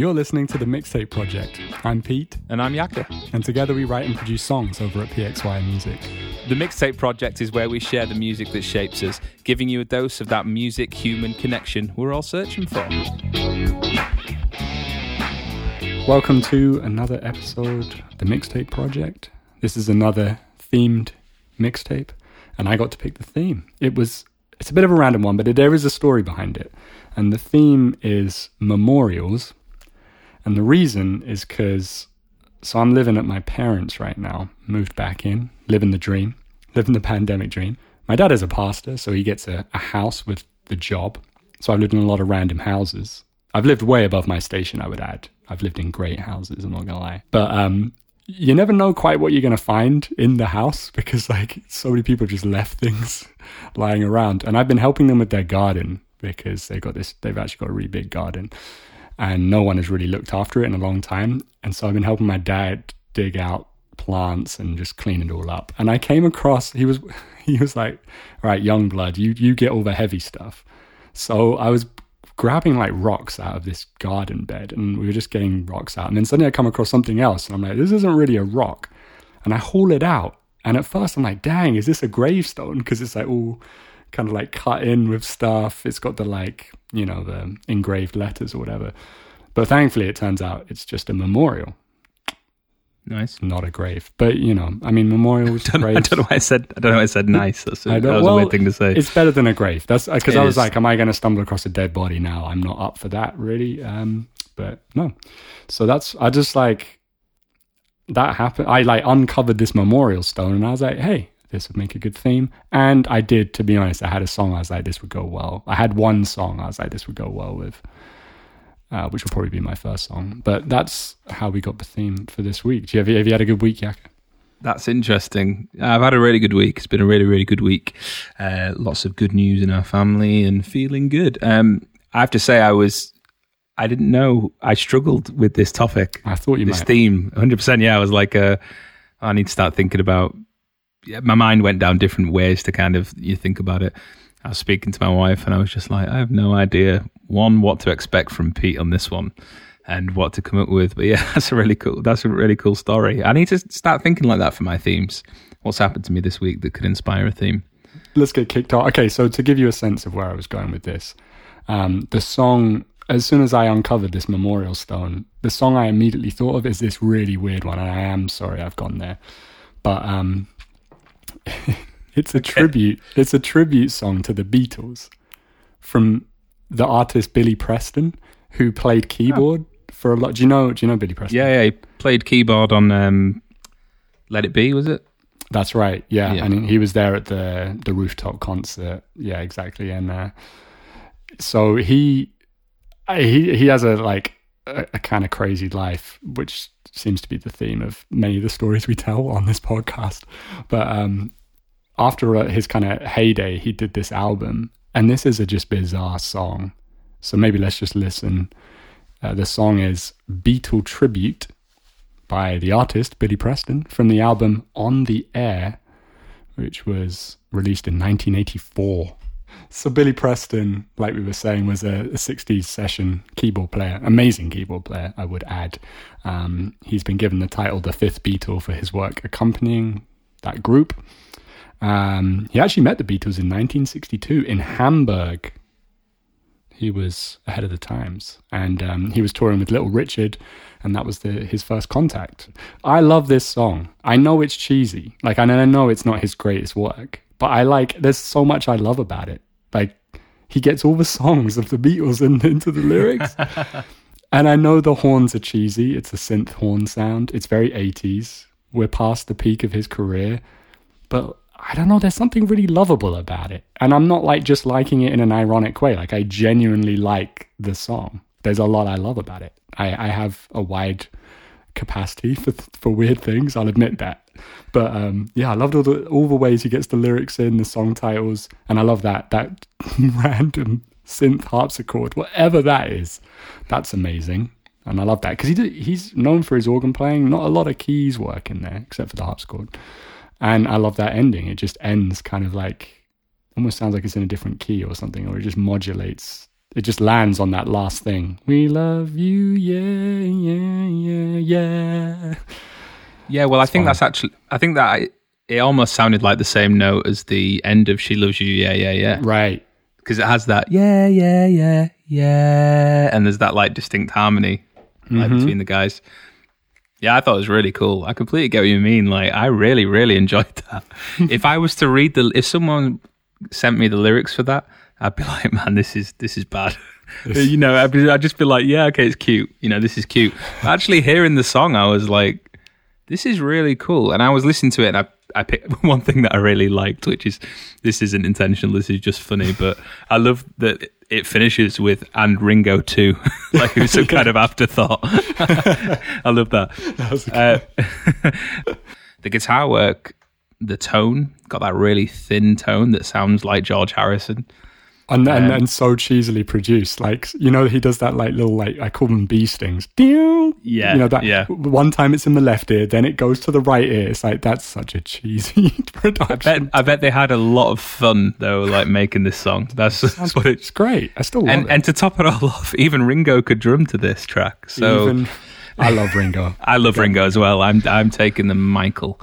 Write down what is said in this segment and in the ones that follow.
You're listening to the Mixtape Project. I'm Pete, And I'm Yaka. and together we write and produce songs over at PXY Music. The Mixtape Project is where we share the music that shapes us, giving you a dose of that music human connection we're all searching for. Welcome to another episode of the Mixtape Project. This is another themed mixtape, and I got to pick the theme. It was it's a bit of a random one, but there is a story behind it. And the theme is memorials. And the reason is because so I'm living at my parents right now, moved back in, living the dream, living the pandemic dream. My dad is a pastor, so he gets a, a house with the job. So I've lived in a lot of random houses. I've lived way above my station, I would add. I've lived in great houses, I'm not gonna lie. But um you never know quite what you're gonna find in the house because like so many people just left things lying around. And I've been helping them with their garden because they've got this they've actually got a really big garden and no one has really looked after it in a long time. And so I've been helping my dad dig out plants and just clean it all up. And I came across he was he was like, right, young blood, you you get all the heavy stuff. So I was grabbing like rocks out of this garden bed and we were just getting rocks out. And then suddenly I come across something else and I'm like, this isn't really a rock. And I haul it out. And at first I'm like, dang, is this a gravestone? Because it's like all kind of like cut in with stuff. It's got the like, you know, the engraved letters or whatever. But thankfully it turns out it's just a memorial, Nice. not a grave. But you know, I mean memorials, I don't, I don't know why I said I don't know why I said nice. That's I that was well, a weird thing to say. It's better than a grave. That's because I was like, am I going to stumble across a dead body now? I'm not up for that, really. Um, but no. So that's I just like that happened. I like uncovered this memorial stone, and I was like, hey, this would make a good theme. And I did, to be honest. I had a song. I was like, this would go well. I had one song. I was like, this would go well with. Uh, which will probably be my first song, but that's how we got the theme for this week. Do you have, have you had a good week, Yaka? That's interesting. I've had a really good week. It's been a really, really good week. Uh, lots of good news in our family and feeling good. Um, I have to say, I was, I didn't know I struggled with this topic, I thought you this might. theme. 100%. Yeah, I was like, uh, I need to start thinking about. My mind went down different ways to kind of you think about it. I was speaking to my wife, and I was just like, I have no idea one what to expect from Pete on this one, and what to come up with. But yeah, that's a really cool. That's a really cool story. I need to start thinking like that for my themes. What's happened to me this week that could inspire a theme? let's get kicked off. Okay, so to give you a sense of where I was going with this, um, the song, as soon as I uncovered this memorial stone, the song I immediately thought of is this really weird one. And I am sorry I've gone there, but um, it's a tribute. It's a tribute song to the Beatles from the artist Billy Preston, who played keyboard for a lot. Do you know? Do you know Billy Preston? Yeah, yeah. He played keyboard on um, "Let It Be." Was it? That's right. Yeah, Yeah. and he was there at the the rooftop concert. Yeah, exactly. And uh, so he he he has a like a, a kind of crazy life, which seems to be the theme of many of the stories we tell on this podcast. But um, after uh, his kind of heyday, he did this album, and this is a just bizarre song. So maybe let's just listen. Uh, the song is Beatle Tribute by the artist Billy Preston from the album On the Air, which was released in 1984. So Billy Preston, like we were saying, was a, a 60s session keyboard player, amazing keyboard player, I would add. Um, he's been given the title the fifth Beatle for his work accompanying that group. Um, he actually met the Beatles in 1962 in Hamburg. He was ahead of the times, and um, he was touring with Little Richard, and that was the, his first contact. I love this song. I know it's cheesy, like, I know it's not his greatest work, but I like. There's so much I love about it. Like, he gets all the songs of the Beatles in, into the lyrics, and I know the horns are cheesy. It's a synth horn sound. It's very 80s. We're past the peak of his career, but I don't know. There's something really lovable about it, and I'm not like just liking it in an ironic way. Like I genuinely like the song. There's a lot I love about it. I, I have a wide capacity for for weird things. I'll admit that. But um, yeah, I loved all the all the ways he gets the lyrics in, the song titles, and I love that that random synth harpsichord, whatever that is. That's amazing, and I love that because he did, he's known for his organ playing. Not a lot of keys work in there except for the harpsichord, and I love that ending. It just ends kind of like almost sounds like it's in a different key or something, or it just modulates it just lands on that last thing. We love you, yeah, yeah, yeah, yeah. Yeah, well, I think that's actually. I think that I, it almost sounded like the same note as the end of "She Loves You." Yeah, yeah, yeah. Right. Because it has that yeah, yeah, yeah, yeah, and there's that like distinct harmony like Mm-hmm. between the guys. Yeah, I thought it was really cool. I completely get what you mean. Like, I really, really enjoyed that. if I was to read the, if someone sent me the lyrics for that, I'd be like, man, this is this is bad. you know, I'd, be, I'd just be like, yeah, okay, it's cute. You know, this is cute. But actually, hearing the song, I was like, this is really cool. And I was listening to it, and I I picked one thing that I really liked, which is this isn't intentional. This is just funny, but I love that it finishes with "and Ringo too," like it was some kind of afterthought. I love that. Uh, the guitar work, the tone, got that really thin tone that sounds like George Harrison. And, and Um, and so cheesily produced. Like you know, he does that like little like I call them bee stings. Yeah, You know that yeah. one time it's in the left ear, then it goes to the right ear. It's like that's such a cheesy production. I Bet, I bet they had a lot of fun though, like making this song. That's, that's what it's. It's great. I still love And it. and to top it all off, even Ringo could drum to this track. So Even I love Ringo. I love Ringo as well. I'm I'm taking the Michael.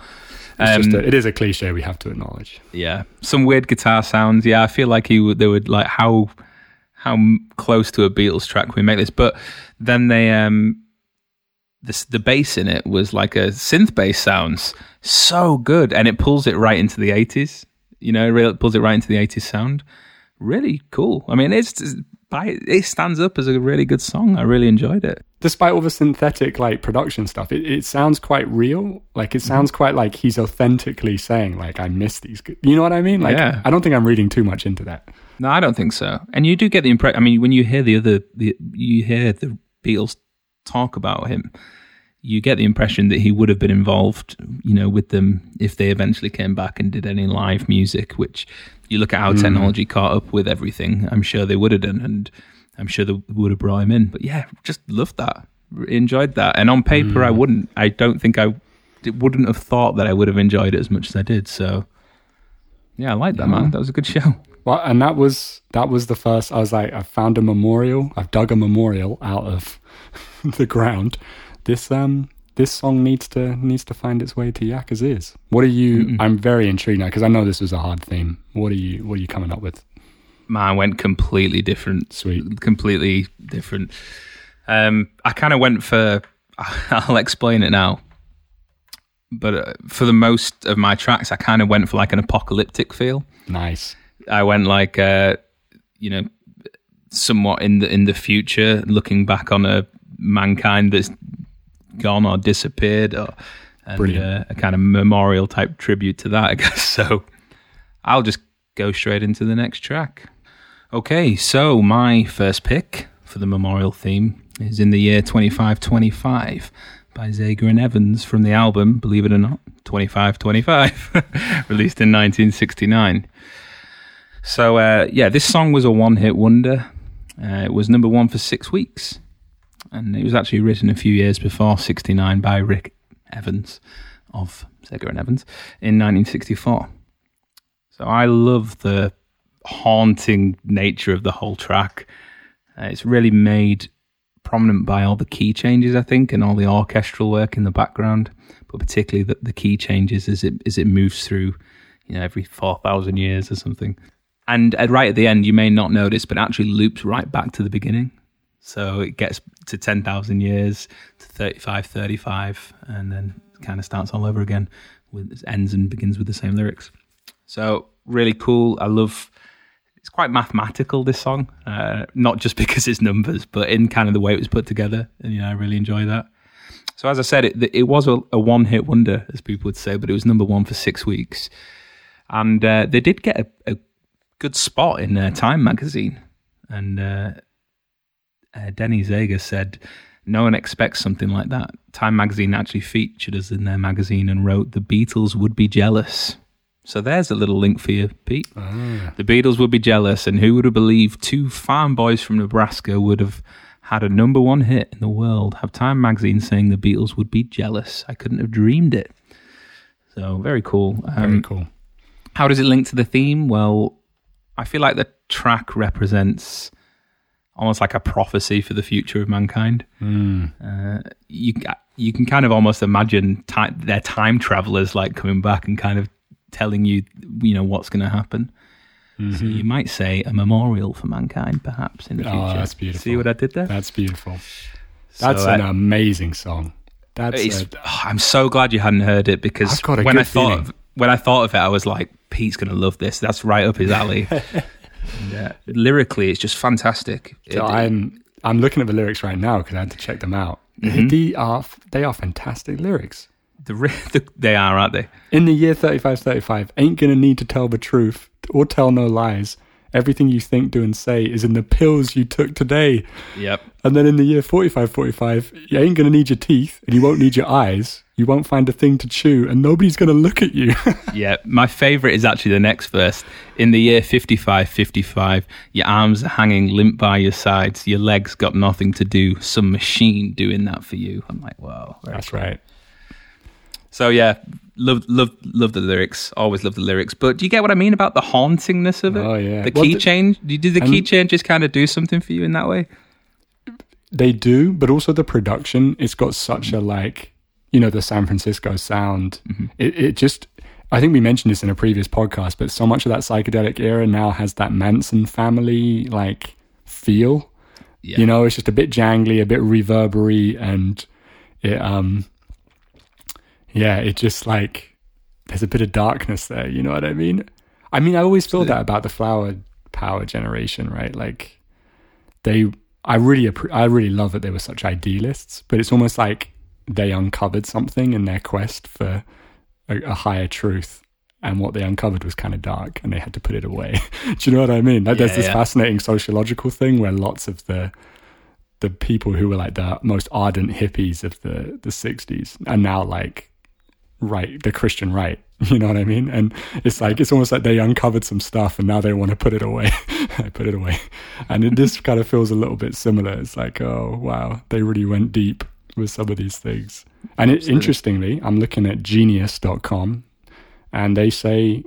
It's Um, just a, it is a cliche we have to acknowledge. yeah, some weird guitar sounds. Yeah, I feel like he would. They would like how how close to a Beatles track can we make this? But then they um this the bass in it was like a synth bass sounds so good, and it pulls it right into the eighties. You know, it really pulls it right into the eighties sound. Really cool. I mean, it's by it stands up as a really good song. I really enjoyed it. Despite all the synthetic like production stuff, it, it sounds quite real. Like it mm-hmm. sounds quite like he's authentically saying like I miss these. Good. You know what I mean? Like Yeah. I don't think I'm reading too much into that. No, I don't think so. And you do get the impression. I mean, when you hear the other, the, you hear the Beatles talk about him, you get the impression that he would have been involved, you know, with them if they eventually came back and did any live music. Which you look at how technology caught up with everything. I'm sure they would have done, and I'm sure they would have brought him in. But yeah, just loved that, enjoyed that. And on paper, I wouldn't. I don't think I wouldn't have thought that I would have enjoyed it as much as I did. So. Yeah, I liked that, man. That was a good show. Well, and that was that was the first. I was like, I found a memorial. I've dug a memorial out of the ground. This um this song needs to needs to find its way to Yaka's ears. What are you? I'm very intrigued now because I know this was a hard theme. What are you? What are you coming up with? mine went completely different. Sweet. completely different. Um, I kind of went for. I'll explain it now. But uh, for the most of my tracks, I kind of went for like an apocalyptic feel. Nice. I went like, uh, you know, somewhat in the in the future, looking back on a mankind that's gone or disappeared, or and, uh, a kind of memorial type tribute to that, I guess. So I'll just go straight into the next track. Okay, so my first pick for the memorial theme is in the year 2525 by Zager and Evans from the album, believe it or not, 2525, released in 1969. So, uh, yeah, this song was a one hit wonder. Uh, it was number one for six weeks. And it was actually written a few years before 69 by Rick Evans of Zager and Evans in 1964. So I love the haunting nature of the whole track. Uh, it's really made prominent by all the key changes, I think, and all the orchestral work in the background, but particularly the, the key changes as it as it moves through, you know, every four thousand years or something. And uh, right at the end, you may not notice, but actually loops right back to the beginning. So it gets to 10,000 years, to 35, 35, and then kind of starts all over again with ends and begins with the same lyrics. So really cool. I love. It's quite mathematical. This song, uh, not just because it's numbers, but in kind of the way it was put together. And you know, I really enjoy that. So as I said, it it was a, a one hit wonder, as people would say, but it was number one for six weeks, and uh, they did get a, a good spot in uh, Time magazine. And uh, Denny Zager said, "No one expects something like that." Time magazine actually featured us in their magazine and wrote, "The Beatles would be jealous." So there's a little link for you, Pete. The Beatles would be jealous, and who would have believed two farm boys from Nebraska would have had a number one hit in the world? Have Time magazine saying the Beatles would be jealous? I couldn't have dreamed it. So very cool. Very Um, cool. how does it link to the theme? Well, I feel like the track represents almost like a prophecy for the future of mankind. Mm. Uh, you you can kind of almost imagine time, their time travelers like coming back and kind of telling you you know what's going to happen. Mm-hmm. So you might say a memorial for mankind, perhaps in the future. Oh, that's beautiful. See what I did there? That's beautiful. That's So, an uh, amazing song. That's a, oh, I'm so glad you hadn't heard it because I've got a when I thought of, when I thought of it, I was like, Pete's gonna love this. That's right up his alley. Uh, lyrically, it's just fantastic. So It- I'm I'm looking at the lyrics right now because I had to check them out. Mm-hmm. They are they are fantastic lyrics. the, the, they are, aren't they? In the year 3535, ain't gonna need to tell the truth or tell no lies. Everything you think, do, and say is in the pills you took today. Yep. And then in the year 4545, you ain't gonna need your teeth and you won't need your eyes. You won't find a thing to chew and nobody's gonna look at you. Yeah, my favorite is actually the next verse. In the year 5555, your arms are hanging limp by your sides, your legs got nothing to do, some machine doing that for you. I'm like, wow. That's cool. right. So yeah, love love love the lyrics. Always love the lyrics. But do you get what I mean about the hauntingness of it? Oh, yeah. The Well, key the- change? Do the key changes kind of do something for you in that way? They do, but also the production. It's got such a like, you know, the San Francisco sound. It, it just, I think we mentioned this in a previous podcast, but so much of that psychedelic era now has that Manson family like feel. Yeah. You know, it's just a bit jangly, a bit reverbery, and it, um, yeah, it just like there's a bit of darkness there. You know what I mean? I mean, I always feel that about the flower power generation, right? Like they, I really, appre- I really love that they were such idealists, but it's almost like they uncovered something in their quest for a, a higher truth. And what they uncovered was kind of dark, and they had to put it away. Do you know what I mean? Like, there's this yeah. fascinating sociological thing where lots of the the people who were like the most ardent hippies of the the 60s are now like right the christian right you know what i mean and it's like it's almost like they uncovered some stuff and now they want to put it away i put it away and it this kind of feels a little bit similar it's like oh wow they really went deep with some of these things and it, interestingly i'm looking at genius.com and they say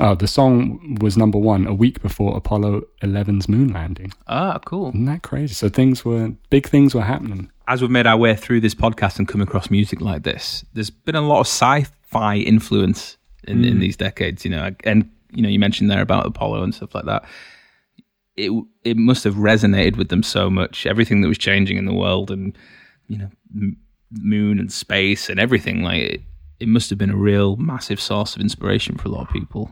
oh the song was number one a week before apollo 11's moon landing Ah, cool. isn't that crazy? So things were big things were happening. As we've made our way through this podcast and come across music like this, there's been a lot of sci-fi influence in, in these decades. You know, and you know, you mentioned there about Apollo and stuff like that. It it must have resonated with them so much. Everything that was changing in the world, and you know, m- moon and space and everything. Like it, it must have been a real massive source of inspiration for a lot of people.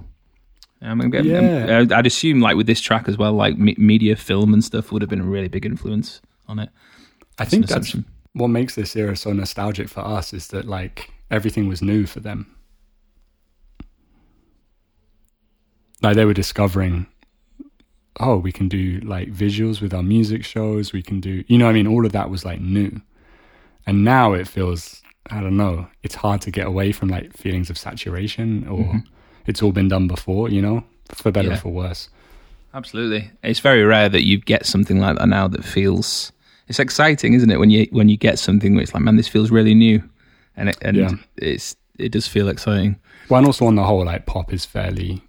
Um, I mean, Yeah. I'd assume like with this track as well, like me- media, film, and stuff would have been a really big influence on it. I think that's what makes this era so nostalgic for us is that like everything was new for them. Like they were discovering, oh, we can do like visuals with our music shows. We can do, you know, I mean, all of that was like new, and now it feels, I don't know, it's hard to get away from like feelings of saturation or mm-hmm. it's all been done before, you know, for better Yeah. or for worse. Absolutely. It's very rare that you get something like that now that feels it's exciting, isn't it? When you when you get something where it's like, man, this feels really new, and it, and Yeah. it's it does feel exciting. Well, and also on the whole, like pop is fairly,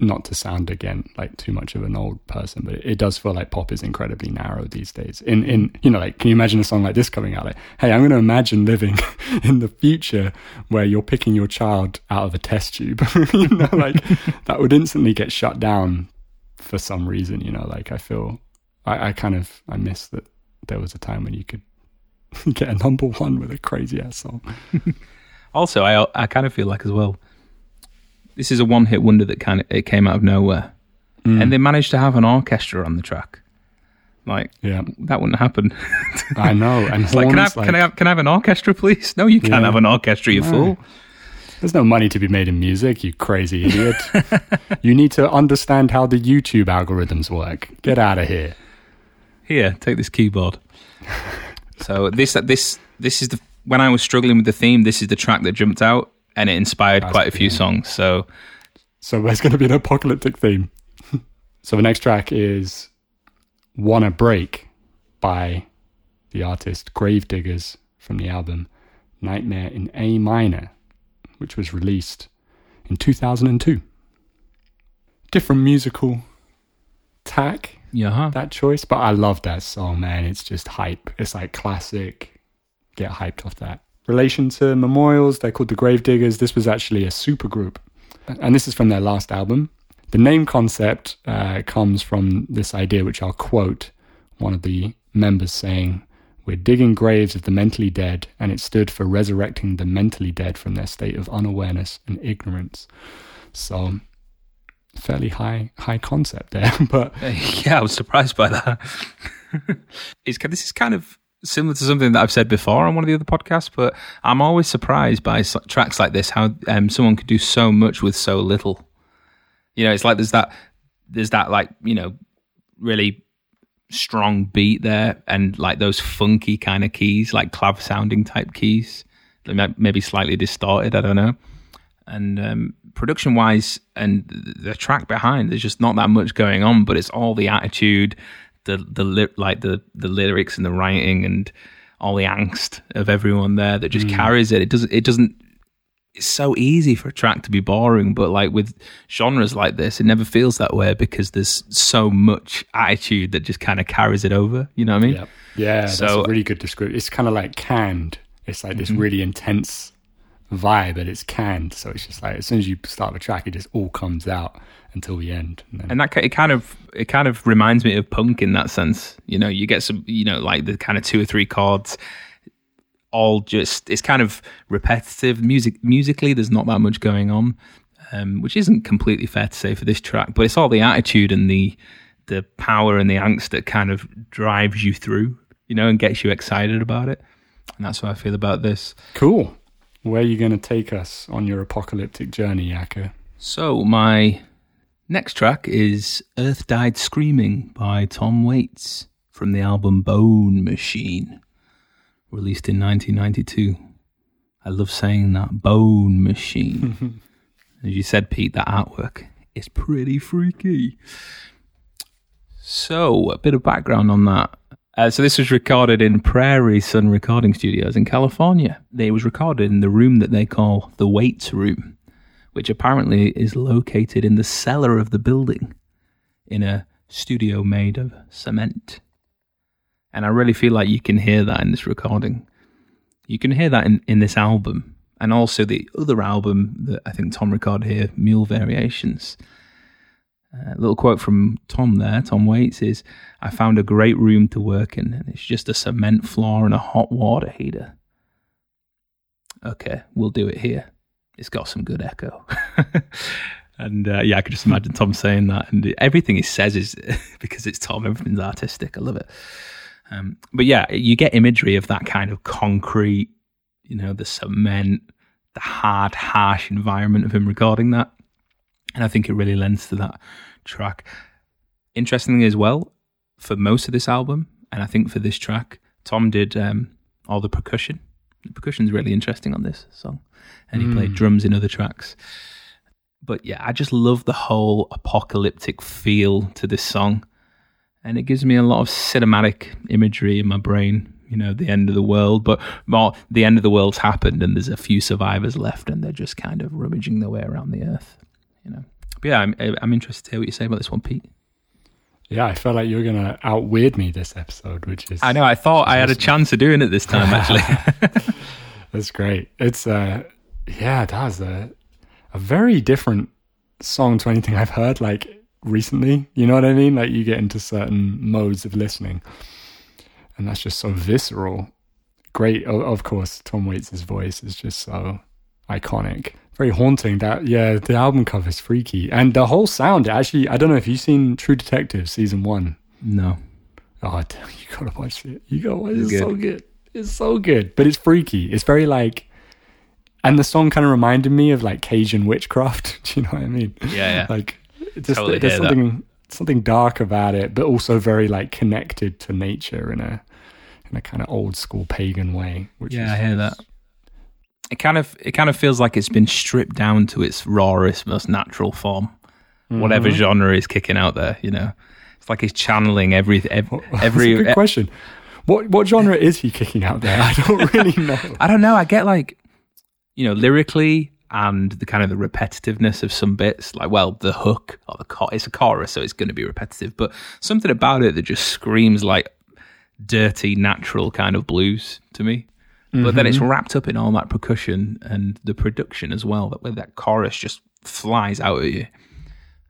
not to sound again like too much of an old person, but it, it does feel like pop is incredibly narrow these days. In in you know, like can you imagine a song like this coming out? Like, hey, I'm going to imagine living in the future where you're picking your child out of a test tube. you know, like that would instantly get shut down for some reason. You know, like I feel, I, I kind of I miss that there was a time when you could get a number one with a crazy ass song. Also, I I kind of feel like as well, this is a one hit wonder that kind of it came out of nowhere, Mm. and they managed to have an orchestra on the track. Like Yeah, that wouldn't happen. I know. And It's like, can I have, horns, can I have can I have an orchestra, please? No, you can't Yeah. have an orchestra, you No. fool. There's no money to be made in music, you crazy idiot. you need to understand how the YouTube algorithms work. Get out of here. Here, take this keyboard. so this this this is the when I was struggling with the theme. This is the track that jumped out, and it inspired That's quite a few brilliant. songs. So So there's going to be an apocalyptic theme. so the next track is Wanna Break by the artist Gravediggaz from the album Nightmare in A Minor, which was released in 2002. Different musical tack Yeah. that choice, but I love that song, man. It's just hype. It's like classic. Get hyped off that. Relation to Memorials, they're called the Gravediggaz. This was actually a super group, and this is from their last album. The name concept uh, comes from this idea, which I'll quote one of the members saying, We're digging graves of the mentally dead, and it stood for resurrecting the mentally dead from their state of unawareness and ignorance. So, fairly high high concept there, but Yeah, I was surprised by that. it's this is kind of similar to something that I've said before on one of the other podcasts, but I'm always surprised by tracks like this how um, someone could do so much with so little. You know, it's like there's that there's that like you know really strong beat there, and like those funky kind of keys, like clav sounding type keys, maybe slightly distorted. I don't know. And um, production wise, and the track behind, there's just not that much going on, but it's all the attitude, the the li- like the the lyrics and the writing and all the angst of everyone there that just mm. carries it. It doesn't. It doesn't. It's so easy for a track to be boring, but like with genres like this, it never feels that way because there's so much attitude that just kind of carries it over. You know what I mean? yeah, yeah, that's So- a really good description. It's kind of like canned. It's like this mm-hmm. really intense vibe, but it's canned. So it's just like as soon as you start the track, it just all comes out until the end. And then, and that it kind of it kind of reminds me of punk in that sense. You know, you get some, you know, like the kind of two or three chords, all just it's kind of repetitive. Music musically, there's not that much going on, um, which isn't completely fair to say for this track. But it's all the attitude and the the power and the angst that kind of drives you through, you know, and gets you excited about it. And that's how I feel about this. cool. Where are you going to take us on your apocalyptic journey, Yaka? So my next track is Earth Died Screaming by Tom Waits from the album Bone Machine, released in 1992. I love saying that Bone Machine. As you said, Pete, that artwork is pretty freaky. So, a bit of background on that. Uh, so this was recorded in Prairie Sun Recording Studios in California. It was recorded in the room that they call the Waits Room which apparently is located in the cellar of the building in a studio made of cement. And I really feel like you can hear that in this recording. You can hear that in, in this album and also the other album that I think Tom recorded here, Mule Variations. A little quote from Tom there, Tom Waits is I found a great room to work in, and it's just a cement floor and a hot water heater. Okay, we'll do it here it's got some good echo. and uh, yeah, I could just imagine Tom saying that. And everything he says is because it's Tom, everything's artistic. I love it. Um, but yeah, you get imagery of that kind of concrete, you know, the cement, the hard, harsh environment of him recording that. And I think it really lends to that track. Interestingly, as well, for most of this album, and I think for this track, Tom did um, all the percussion. The percussion's really interesting on this song and he played drums in other tracks. But yeah, I just love the whole apocalyptic feel to this song. And it gives me a lot of cinematic imagery in my brain, you know, the end of the world. But more, the end of the world's happened and there's a few survivors left and they're just kind of rummaging their way around the earth, you know. But yeah, I'm, I'm interested to hear what you say about this one, Pete. Yeah, I felt like you were going to outweird me this episode, which is I know, I thought I had a chance of doing it this time, actually. that's great. It's uh, yeah, it does a a very different song to anything I've heard like recently. You know what I mean? Like you get into certain modes of listening, and that's just so visceral. Great, of course. Tom Waits' voice is just so iconic, very haunting. That yeah, the album cover is freaky, and the whole sound. Actually, I don't know if you've seen True Detective season one. no. Oh, you gotta watch it. You gotta watch it. It's It's good. so good. It's so good, but it's freaky. It's very like, and the song kind of reminded me of like Cajun witchcraft. Do you know what I mean? Yeah, yeah. Like, just Totally there's hear that. something something dark about it, but also very like connected to nature in a in a kind of old school pagan way. Which Yeah, is, I hear that. It kind of it kind of feels like it's been stripped down to its rawest, most natural form. Whatever Mm-hmm. genre is kicking out there, you know, it's like he's channeling every every. That's every a good question. What what genre is he kicking out there? I don't really know. I don't know. I get like, you know, lyrically, and the kind of the repetitiveness of some bits. Like, well, the hook or the chor- it's a chorus, so it's going to be repetitive, but something about it that just screams like dirty, natural kind of blues to me. But then it's wrapped up in all that percussion and the production as well. That where that chorus just flies out at you,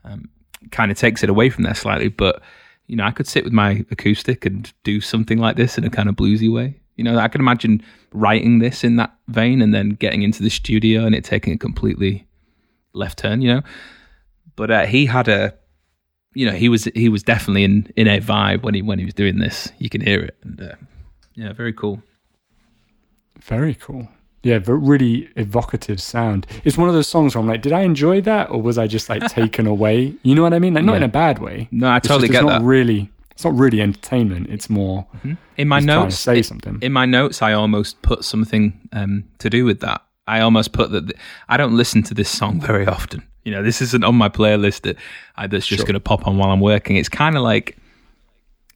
um, kind of takes it away from there slightly. But you know, I could sit with my acoustic and do something like this in a kind of bluesy way. You know, I can imagine writing this in that vein and then getting into the studio and it taking a completely left turn. You know, but uh, he had a, you know, he was he was definitely in in a vibe when he when he was doing this. You can hear it, and uh, yeah, very cool. Very cool. Yeah, but really evocative sound. It's one of those songs where I'm like, did I enjoy that, or was I just like taken away? You know what I mean? Like, not Yeah. in a bad way. No, I It's totally just, get it's that. not really. It's not really entertainment. It's more in my notes, say it- something. in my notes, I almost put something um, to do with that. I almost put that I don't listen to this song very often. You know, this isn't on my playlist that I, that's just Sure. going to pop on while I'm working. It's kind of like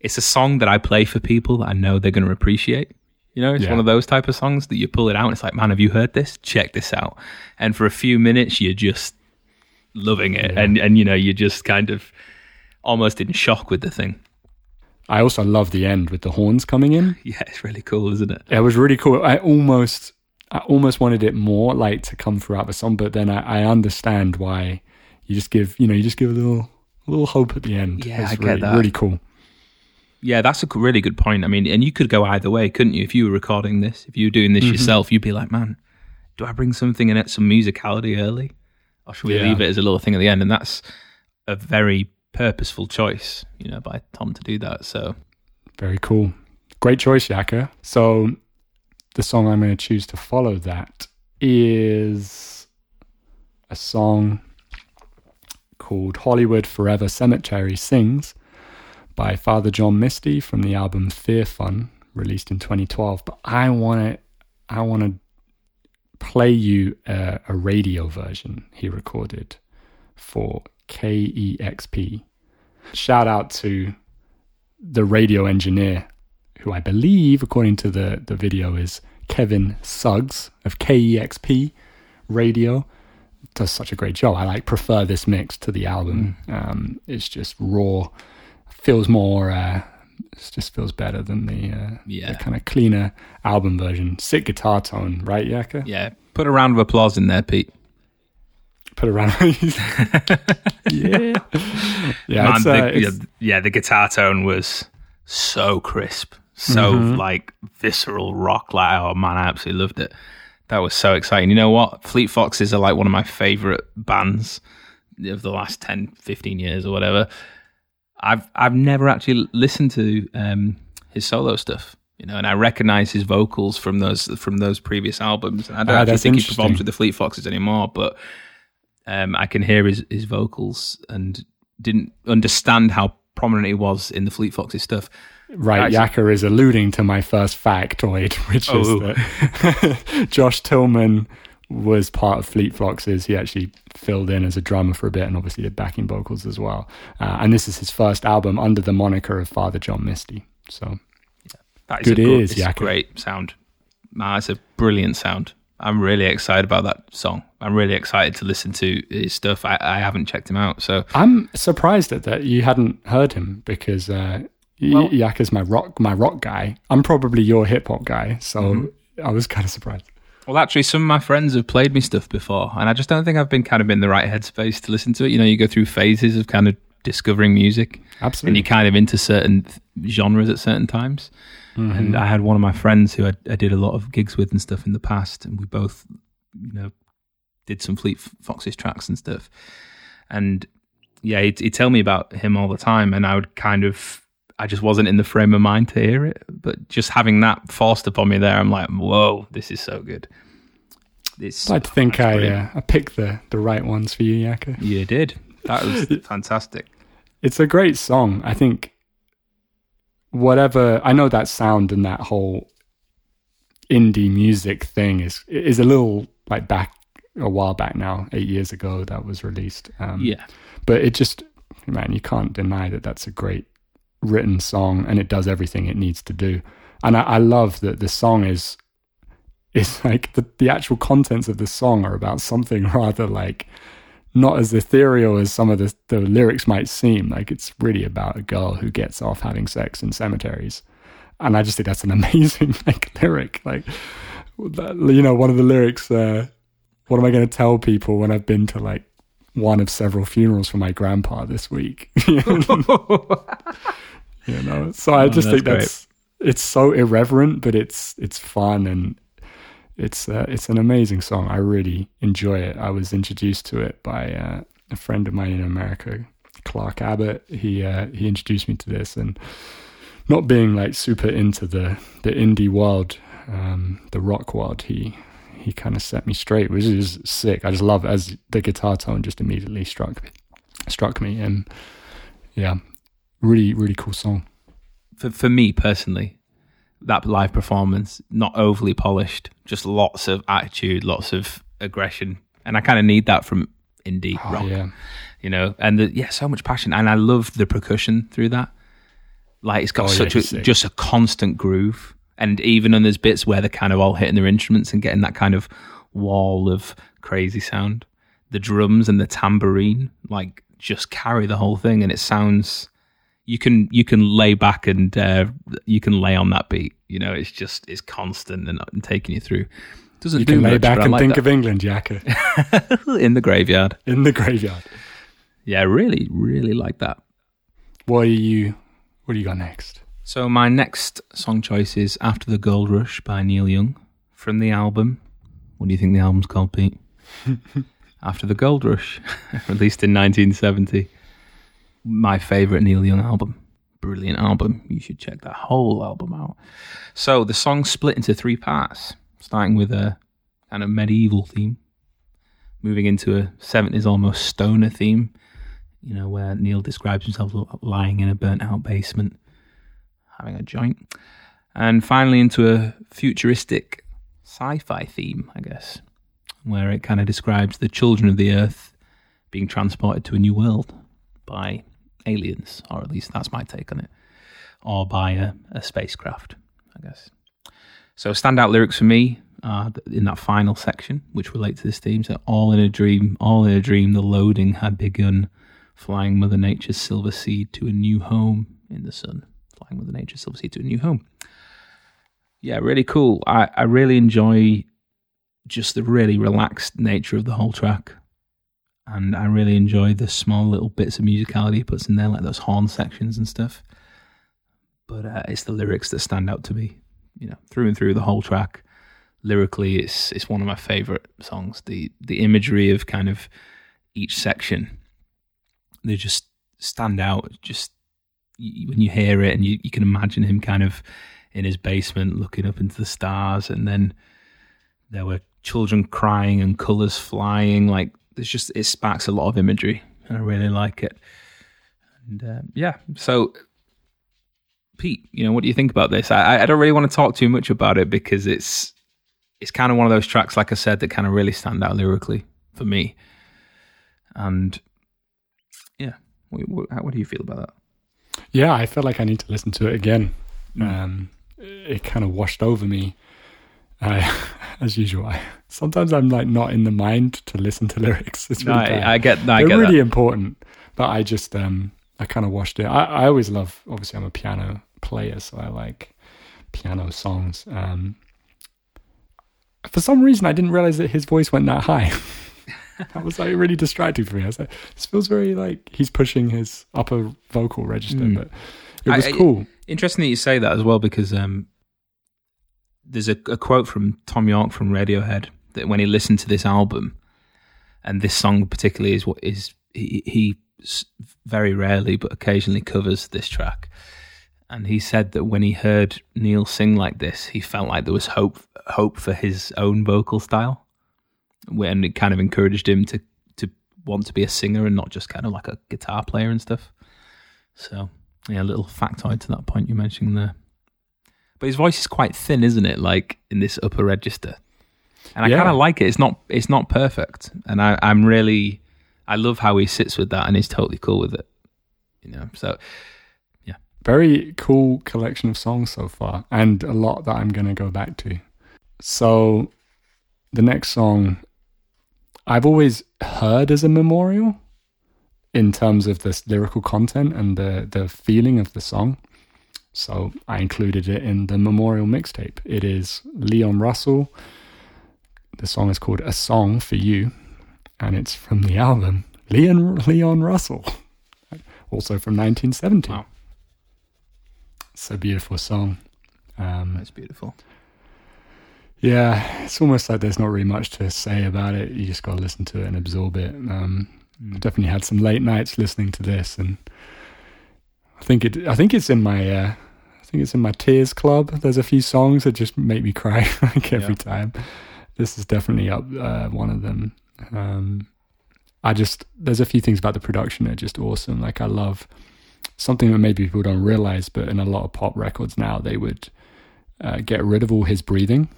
it's a song that I play for people that I know they're going to appreciate. You know, it's Yeah. one of those type of songs that you pull it out and it's like, man, have you heard this? Check this out. And for a few minutes, you're just loving it, Yeah. and and you know, you're just kind of almost in shock with the thing. I also love the end with the horns coming in. Yeah, it's really cool, isn't it? It was really cool. I almost, I almost wanted it more like to come throughout the song, but then I, I understand why you just give, you know, you just give a little, a little hope at the end. Yeah, It's I get really, that. Really cool. Yeah, that's a really good point. I mean, and you could go either way, couldn't you? If you were recording this, if you were doing this mm-hmm. yourself, you'd be like, man, do I bring something in it, some musicality early? Or should we Yeah. leave it as a little thing at the end? And that's a very purposeful choice, you know, by Tom to do that. So, Very cool. Great choice, Yaka. So the song I'm going to choose to follow that is a song called Hollywood Forever Cemetery Sings by Father John Misty from the album Fear Fun, released in 2012. But I want to, I want to play you a, a radio version he recorded for KEXP. Shout out to the radio engineer, who I believe, according to the, the video, is Kevin Suggs of KEXP Radio. Does such a great job. I like prefer this mix to the album. Um, it's just raw, feels more. Uh, it just feels better than the, uh, Yeah. the kind of cleaner album version. Sick guitar tone, right, Yaka? yeah, put a round of applause in there, Pete. Put around. yeah, yeah. Man, it's, the, uh, yeah, it's- yeah, the guitar tone was so crisp, so Mm-hmm. like visceral rock. Like, oh man, I absolutely loved it. That was so exciting. You know what? Fleet Foxes are like one of my favorite bands of the last 10, 15 years or whatever. I've I've never actually listened to um, his solo stuff. You know, and I recognize his vocals from those from those previous albums. And I don't Ah, actually think he performs with the Fleet Foxes anymore, but um, I can hear his, his vocals and didn't understand how prominent he was in the Fleet Foxes stuff. Right, Yaka is alluding to my first factoid, which Oh. is that Josh Tillman was part of Fleet Foxes. He actually filled in as a drummer for a bit and obviously did backing vocals as well. Uh, and this is his first album under the moniker of Father John Misty. So That is Good ears, a great sound. Man, it's a brilliant sound. I'm really excited about that song. I'm really excited to listen to his stuff. I, I haven't checked him out, so I'm surprised at that you hadn't heard him because uh, Well- Yaka's my rock my rock guy. I'm probably your hip hop guy, so Mm-hmm. I was kind of surprised. Well, actually, some of my friends have played me stuff before, and I just don't think I've been kind of in the right headspace to listen to it. You know, you go through phases of kind of discovering music, and you're kind of into certain genres at certain times. Mm-hmm. And I had one of my friends who I, I did a lot of gigs with and stuff in the past, and we both, you know, did some Fleet Foxes tracks and stuff. And yeah, he'd, he'd tell me about him all the time, and I would kind of, I just wasn't in the frame of mind to hear it. But just having that forced upon me there, I'm like, whoa, this is so good. It's, I'd think I uh, I picked the the right ones for you, Yaka. You did. That was fantastic. It's a great song. I think whatever I know that sound and that whole indie music thing is is a little like back a while back now, eight years ago that was released. Um, Yeah. but it just man, you can't deny that that's a great written song and it does everything it needs to do. And I, I love that the song is is like the, the actual contents of the song are about something rather like not as ethereal as some of the, the lyrics might seem. Like it's really about a girl who gets off having sex in cemeteries. And I just think that's an amazing like lyric. Like, you know, one of the lyrics, uh, what am I going to tell people when I've been to like one of several funerals for my grandpa this week? You know, so I oh, just think that's, great. it's so irreverent, but it's, it's fun and it's uh, it's an amazing song. I really enjoy it. I was introduced to it by uh, a friend of mine in America, Clark Abbott. He uh, he introduced me to this, and not being like super into the the indie world, um, the rock world, he he kind of set me straight, which is sick. I just love it as the guitar tone just immediately struck struck me, and yeah, really really cool song. For for me personally, that live performance, not overly polished, just lots of attitude, lots of aggression, and I kind of need that from indie oh, rock. Yeah. You know, and the, yeah, so much passion, and I love the percussion through that. Like it's got oh, such yeah, a just a constant groove, and even on those bits where they're kind of all hitting their instruments and getting that kind of wall of crazy sound, the drums and the tambourine like just carry the whole thing, and it sounds you can you can lay back and uh, you can lay on that beat. You know, it's just it's constant and, and taking you through. Doesn't you can lay back and like think that. of England, Yaka. in the graveyard. In the graveyard. Yeah, really, really like that. What are you? What do you got next? So my next song choice is "After the Gold Rush" by Neil Young from the album. What do you think the album's called, Pete? After the Gold Rush, released in 1970 my favorite Neil Young album. Brilliant album. You should check that whole album out. So the song split into three parts, starting with a kind of medieval theme, moving into a 70s almost stoner theme, you know, where Neil describes himself lying in a burnt out basement, having a joint, and finally into a futuristic sci fi theme, I guess, where it kind of describes the children of the earth being transported to a new world by aliens, or at least that's my take on it, or by a, a spacecraft, I guess. So, standout lyrics for me in that final section, which relate to this theme. So, all in a dream, all in a dream, the loading had begun, flying Mother Nature's silver seed to a new home in the sun. Flying Mother Nature's silver seed to a new home. Yeah, really cool. I, I really enjoy just the really relaxed nature of the whole track and I really enjoy the small little bits of musicality he puts in there, like those horn sections and stuff. But uh, it's the lyrics that stand out to me, you know, through and through the whole track. Lyrically, it's it's one of my favorite songs. The the imagery of kind of each section, they just stand out. Just when you hear it, and you, you can imagine him kind of in his basement looking up into the stars, and then there were children crying and colors flying like there's just it sparks a lot of imagery, and I really like it. And uh, yeah, so Pete, you know, what do you think about this? I, I don't really want to talk too much about it because it's it's kind of one of those tracks, like I said, that kind of really stand out lyrically for me. And yeah, what, what, what do you feel about that? Yeah, I feel like I need to listen to it again. Mm. Um, it kind of washed over me uh, as usual. I, sometimes I'm like not in the mind to listen to lyrics. It's really no, I, I, get. No, I They're get really that. important, but I just um I kind of watched it. I, I always love. Obviously, I'm a piano player, so I like piano songs. Um, for some reason, I didn't realize that his voice went that high. that was like really distracting for me. I was like, this feels very like he's pushing his upper vocal register, mm. but it was I, cool. Interesting that you say that as well because um, there's a, a quote from Thom Yorke from Radiohead that when he listened to this album, and this song particularly is what is he, he very rarely but occasionally covers this track. And he said that when he heard Neil sing like this, he felt like there was hope hope for his own vocal style, when it kind of encouraged him to to want to be a singer and not just kind of like a guitar player and stuff. So yeah, a little factoid to that point you mentioned there. But his voice is quite thin, isn't it? Like in this upper register, and I yeah. kind of like it. It's not it's not perfect, and I, I'm really I love how he sits with that, and he's totally cool with it. You know, so yeah, very cool collection of songs so far, and a lot that I'm going to go back to. So the next song I've always heard as a memorial in terms of the lyrical content and the, the feeling of the song. So I included it in the memorial mixtape. It is Leon Russell. The song is called A Song for You, and it's from the album Leon Leon Russell, also from 1970. Wow. It's a beautiful song. Um, That's beautiful. yeah, it's almost like there's not really much to say about it. You just got to listen to it and absorb it. Um, Mm. definitely had some late nights listening to this, and I think it. I think it's in my. Uh, think it's in my tears club. There's a few songs that just make me cry like every time. This is definitely up uh, one of them. Um, I just there's a few things about the production that are just awesome. Like I love something that maybe people don't realize, but in a lot of pop records now they would uh, get rid of all his breathing.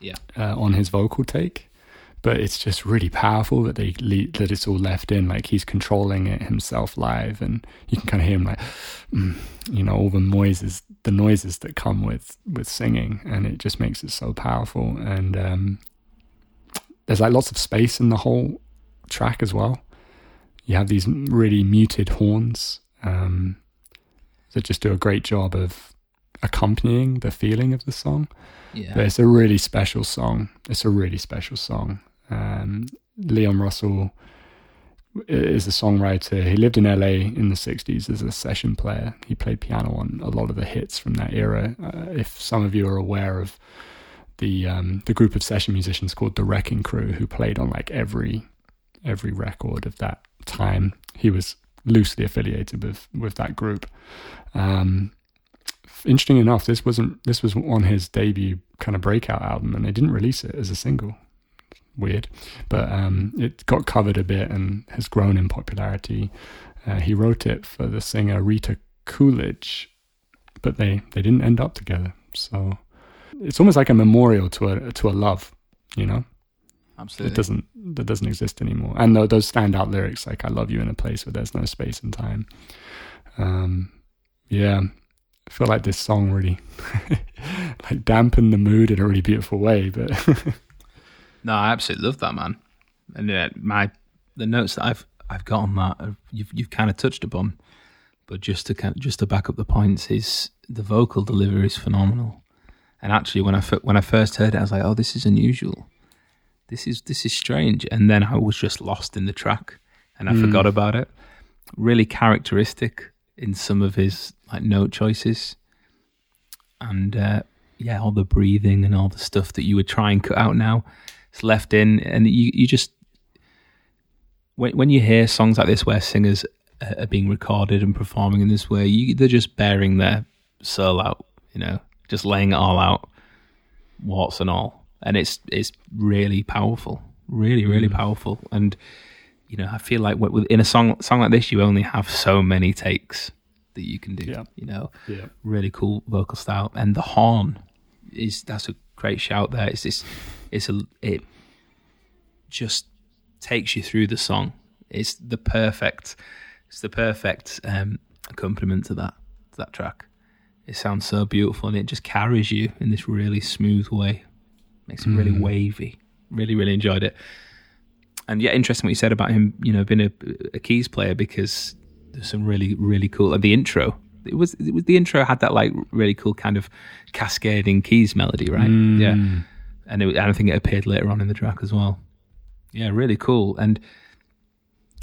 Yeah. Uh, on his vocal take, but it's just really powerful that they le- that it's all left in. Like he's controlling it himself live, and you can kind of hear him like, mm, you know, all the noises, the noises that come with with singing, and it just makes it so powerful. And um, there's like lots of space in the whole track as well. You have these really muted horns um, that just do a great job of accompanying the feeling of the song. Yeah. But it's a really special song. It's a really special song. Um, Leon Russell is a songwriter. He lived in LA in the 60s as a session player. He played piano on a lot of the hits from that era. Uh, if some of you are aware of the um, the group of session musicians called the Wrecking Crew, who played on like every every record of that time, he was loosely affiliated with with that group. Um, interesting enough, this wasn't this was on his debut kind of breakout album, and they didn't release it as a single. Weird, but um, it got covered a bit and has grown in popularity. Uh, he wrote it for the singer Rita Coolidge, but they they didn't end up together. So it's almost like a memorial to a to a love, you know. Absolutely. It doesn't that doesn't exist anymore. And tho- those standout lyrics like "I love you" in a place where there's no space and time. Um, yeah, I feel like this song really like dampened the mood in a really beautiful way. But No, I absolutely love that man. And uh, my the notes that I've I've got on that are, you've you've kind of touched upon, but just to kind just to back up the points is the vocal delivery is phenomenal. And actually, when I when I first heard it, I was like, oh, this is unusual. This is this is strange. And then I was just lost in the track, and I Mm. forgot about it. Really characteristic in some of his like note choices, and uh, yeah, all the breathing and all the stuff that you would try and cut out now it's left in, and you you just when when you hear songs like this where singers are being recorded and performing in this way, you, they're just bearing their soul out, you know, just laying it all out, warts and all, and it's it's really powerful, really really Mm. powerful, and you know I feel like in a song song like this, you only have so many takes that you can do, Yeah. you know yeah, really cool vocal style, and the horn is that's a great shout. There, it's this, it's a it just takes you through the song. It's the perfect, it's the perfect um, accompaniment to that to that track. It sounds so beautiful, and it just carries you in this really smooth way. Makes it really Mm. wavy. Really, really enjoyed it. And yeah, interesting what you said about him. You know, being a, a keys player because there's some really, really cool. And the intro, it was, it was the intro had that like really cool kind of cascading keys melody, right? Yeah, Mm. And, it, and I think it appeared later on in the track as well. Yeah, really cool. And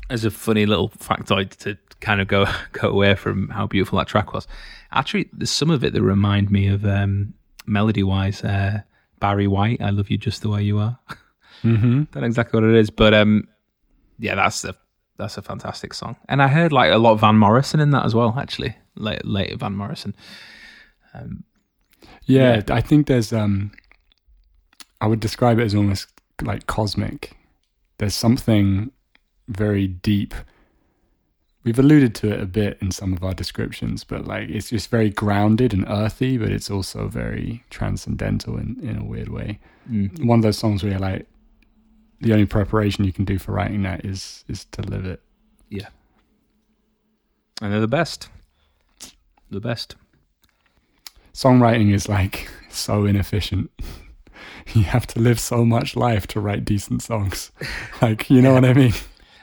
as a funny little factoid to kind of go go away from how beautiful that track was, actually, there's some of it that remind me of um, melody wise. Uh, Barry White, "I Love You Just the Way You Are." hmm Don't know exactly what it is, but um, yeah, that's a that's a fantastic song. And I heard like a lot of Van Morrison in that as well. Actually, late later Van Morrison. Um, Yeah, I think there's um I would describe it as almost like cosmic. There's something very deep. We've alluded to it a bit in some of our descriptions, but like it's just very grounded and earthy, but it's also very transcendental in, in a weird way. mm, One of those songs where you're like the only preparation you can do for writing that is is to live it. Yeah. And they're the best. The best. Songwriting is like so inefficient. you have to live so much life to write decent songs. Like, you know what I mean?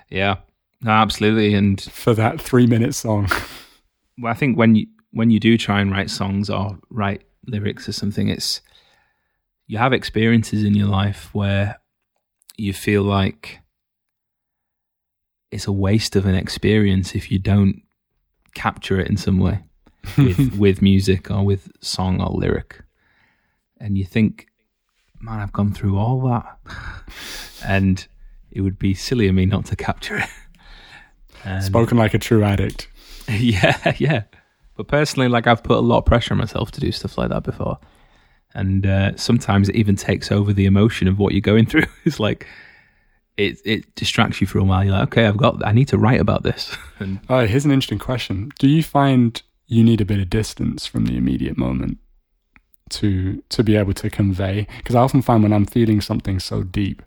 Yeah, no, absolutely. And For that three minute song. well, I think when you when you do try and write songs or write lyrics or something, it's you have experiences in your life where you feel like it's a waste of an experience if you don't capture it in some way with with music or with song or lyric. And you think, man, I've gone through all that, and it would be silly of me not to capture it. And- Spoken like a true addict. yeah, yeah. But personally, like I've put a lot of pressure on myself to do stuff like that before, and uh, sometimes it even takes over the emotion of what you're going through. it's like it it distracts you for a while. You're like, okay, I've got, I need to write about this. and Oh, here's an interesting question. Do you find you need a bit of distance from the immediate moment to to be able to convey? Because I often find when I'm feeling something so deep,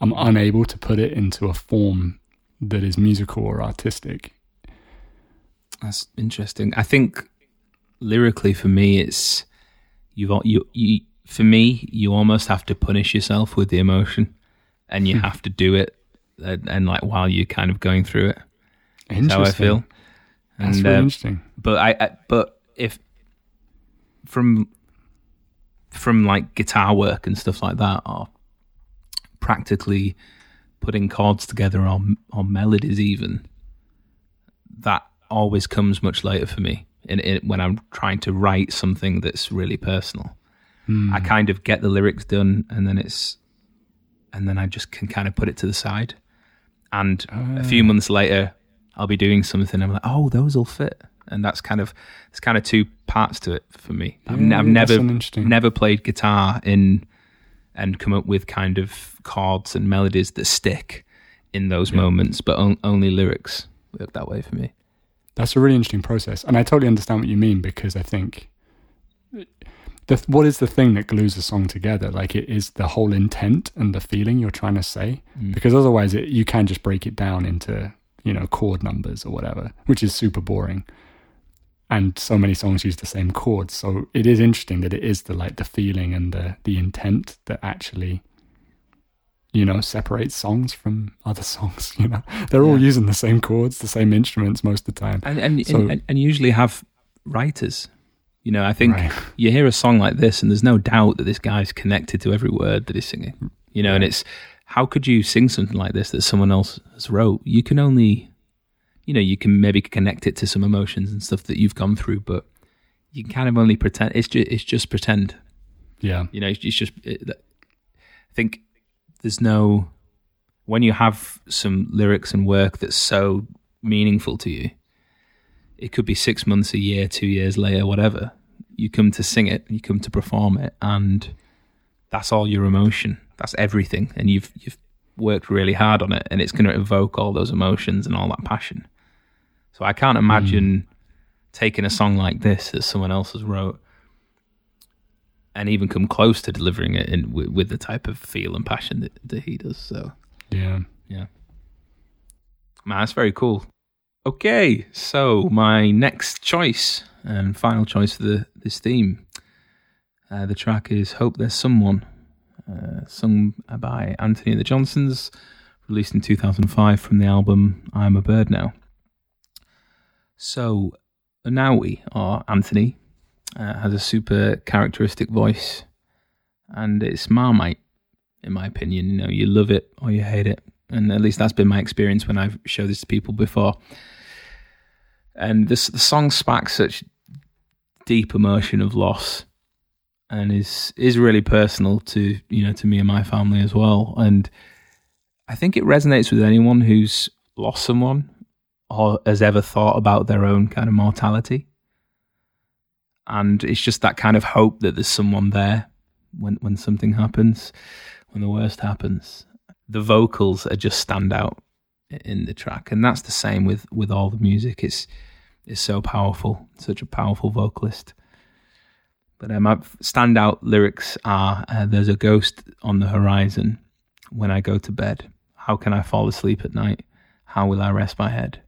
I'm unable to put it into a form that is musical or artistic. that's interesting. I think lyrically, for me, it's you've you you for me, you almost have to punish yourself with the emotion, and you have to do it, and, and like while you're kind of going through it. That's how I feel. That's really uh, interesting. but I, I but if from from like guitar work and stuff like that or practically putting chords together or or melodies even that always comes much later for me in, in when I'm trying to write something that's really personal. Hmm. I kind of get the lyrics done and then it's and then I just can kind of put it to the side. And a few ah. months later I'll be doing something and I'm like oh those will fit and that's kind of it's kind of two parts to it for me. I've, Yeah, I've never never played guitar in and come up with kind of chords and melodies that stick in those moments but on, only lyrics work that way for me. That's a really interesting process, and I totally understand what you mean because I think the what is the thing that glues a song together? Like it is the whole intent and the feeling you're trying to say, mm. because otherwise it, you can just break it down into you know chord numbers or whatever, which is super boring. And so many songs use the same chords, so it is interesting that it is the like the feeling and the the intent that actually you know separates songs from other songs. You know, they're all using the same chords, the same instruments most of the time. and and, So- and and usually have writers. You know, I think Right. you hear a song like this, and there's no doubt that this guy's connected to every word that he's singing. You know, and it's how could you sing something like this that someone else has wrote? You can only, you know, you can maybe connect it to some emotions and stuff that you've gone through, but you can kind of only pretend. It's just it's just pretend. Yeah. You know, it's it's just. It, I think there's no when you have some lyrics and work that's so meaningful to you. It could be six months, a year, two years later, whatever. You come to sing it, you come to perform it, and that's all your emotion. That's everything, and you've you've worked really hard on it, and it's going to evoke all those emotions and all that passion. So I can't imagine taking a song like this that someone else has wrote and even come close to delivering it in with, with the type of feel and passion that, that he does. So Yeah. yeah, man, that's very cool. Okay, so my next choice and final choice for the this theme, uh, the track is "Hope There's Someone," uh, sung by Antony and the Johnsons, released in 2005 from the album "I'm a Bird Now." So, Anohni or Antony uh, has a super characteristic voice, and it's Marmite, in my opinion. You know, you love it or you hate it, and at least that's been my experience when I've showed this to people before. And this the song sparks such deep emotion of loss, and is is really personal to you know to me and my family as well. And I think it resonates with anyone who's lost someone or has ever thought about their own kind of mortality. And it's just that kind of hope that there's someone there when when something happens, when the worst happens. The vocals are just stand out in the track, and that's the same with with all the music. It's it's so powerful, such a powerful vocalist. But um, my standout lyrics are: uh, "There's a ghost on the horizon when I go to bed. How can I fall asleep at night? How will I rest my head?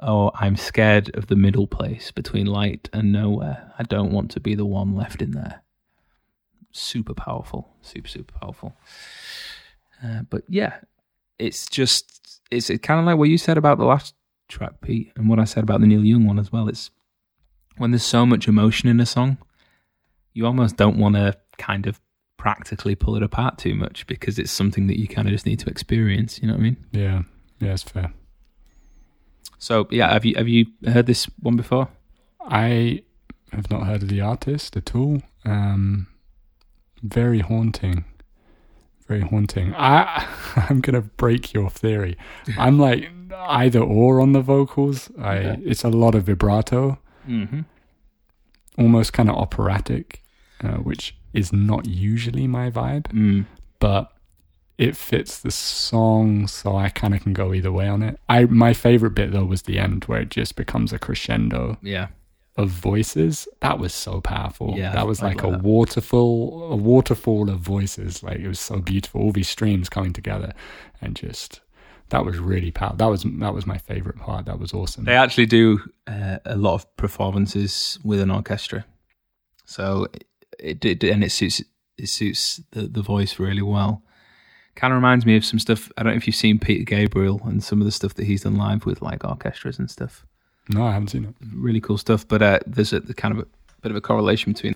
Oh, I'm scared of the middle place between light and nowhere. I don't want to be the one left in there." super powerful, super super powerful. Uh, but yeah, it's just it's kind of like what you said about the last track, Pete, and what I said about the Neil Young one as well. It's when there's so much emotion in a song, you almost don't want to kind of practically pull it apart too much because it's something that you kind of just need to experience. You know what I mean? Yeah, yeah, it's fair. So yeah, have you have you heard this one before? I have not heard of the artist at all. Um, very haunting, very haunting. I I'm gonna break your theory. I'm like either or on the vocals. I Okay. it's a lot of vibrato, Mm-hmm. almost kind of operatic, uh, which is not usually my vibe, Mm. but it fits the song, so I kind of can go either way on it. I my favorite bit though was the end where it just becomes a crescendo Yeah. of voices. That was so powerful. Yeah, that was like a that. waterfall, a waterfall of voices. Like it was so beautiful. All these streams coming together, and just that was really powerful. That was that was my favorite part. That was awesome. They actually do uh, a lot of performances with an orchestra, so it, it and it suits it suits the the voice really well. Kind of reminds me of some stuff. I don't know if you've seen Peter Gabriel and some of the stuff that he's done live with like orchestras and stuff. no, I haven't seen it. Really cool stuff. But uh, there's a the kind of a bit of a correlation between.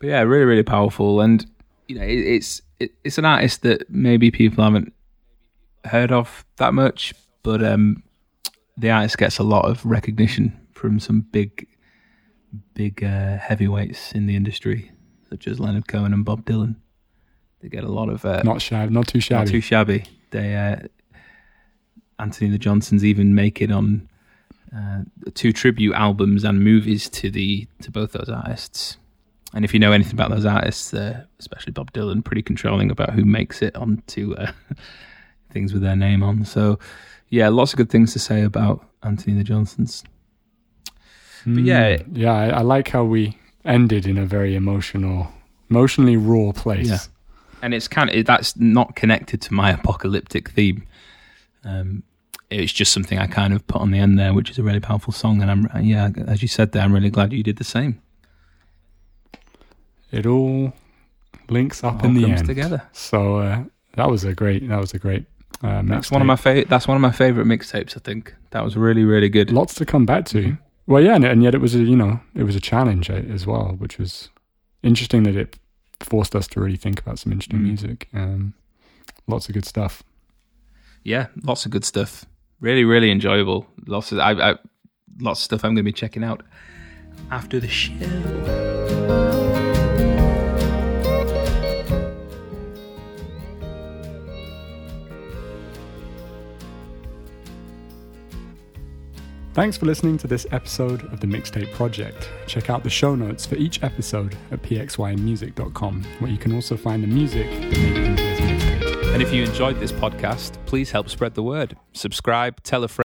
But yeah, really, really powerful, and you know, it, it's it, it's an artist that maybe people haven't heard of that much, but um, the artist gets a lot of recognition from some big, big uh, heavyweights in the industry, such as Leonard Cohen and Bob Dylan. They get a lot of uh, Not shabby, not too shabby. not too shabby. They uh, Antony the Johnsons even make it on uh, two tribute albums and movies to the to both those artists. And if you know anything about those artists, uh, especially Bob Dylan, pretty controlling about who makes it onto uh, things with their name on. So, yeah, lots of good things to say about Antony the Johnsons. Mm, yeah. yeah. I, I like how we ended in a very emotional, emotionally raw place. Yeah. And it's kind of that's not connected to my apocalyptic theme. Um, it's just something I kind of put on the end there, which is a really powerful song. And I'm yeah, as you said there, I'm really glad you did the same. It all links up All in the comes end. together. So uh, that was a great. That was a great. Uh, That's one of my favorite. That's one of my favorite mixtapes. I think that was really really good. lots to come back to. Mhm. Well, yeah, and, and yet it was a you know it was a challenge uh, as well, which was interesting that it forced us to really think about some interesting Mm. music. Um, lots of good stuff. Yeah, lots of good stuff. Really really enjoyable. Lots of I, I lots of stuff I'm going to be checking out after the show. Thanks for listening to this episode of the Mixtape Project. Check out the show notes for each episode at pxymusic.com, where you can also find the music. And if you enjoyed this podcast, please help spread the word. Subscribe, tell a friend.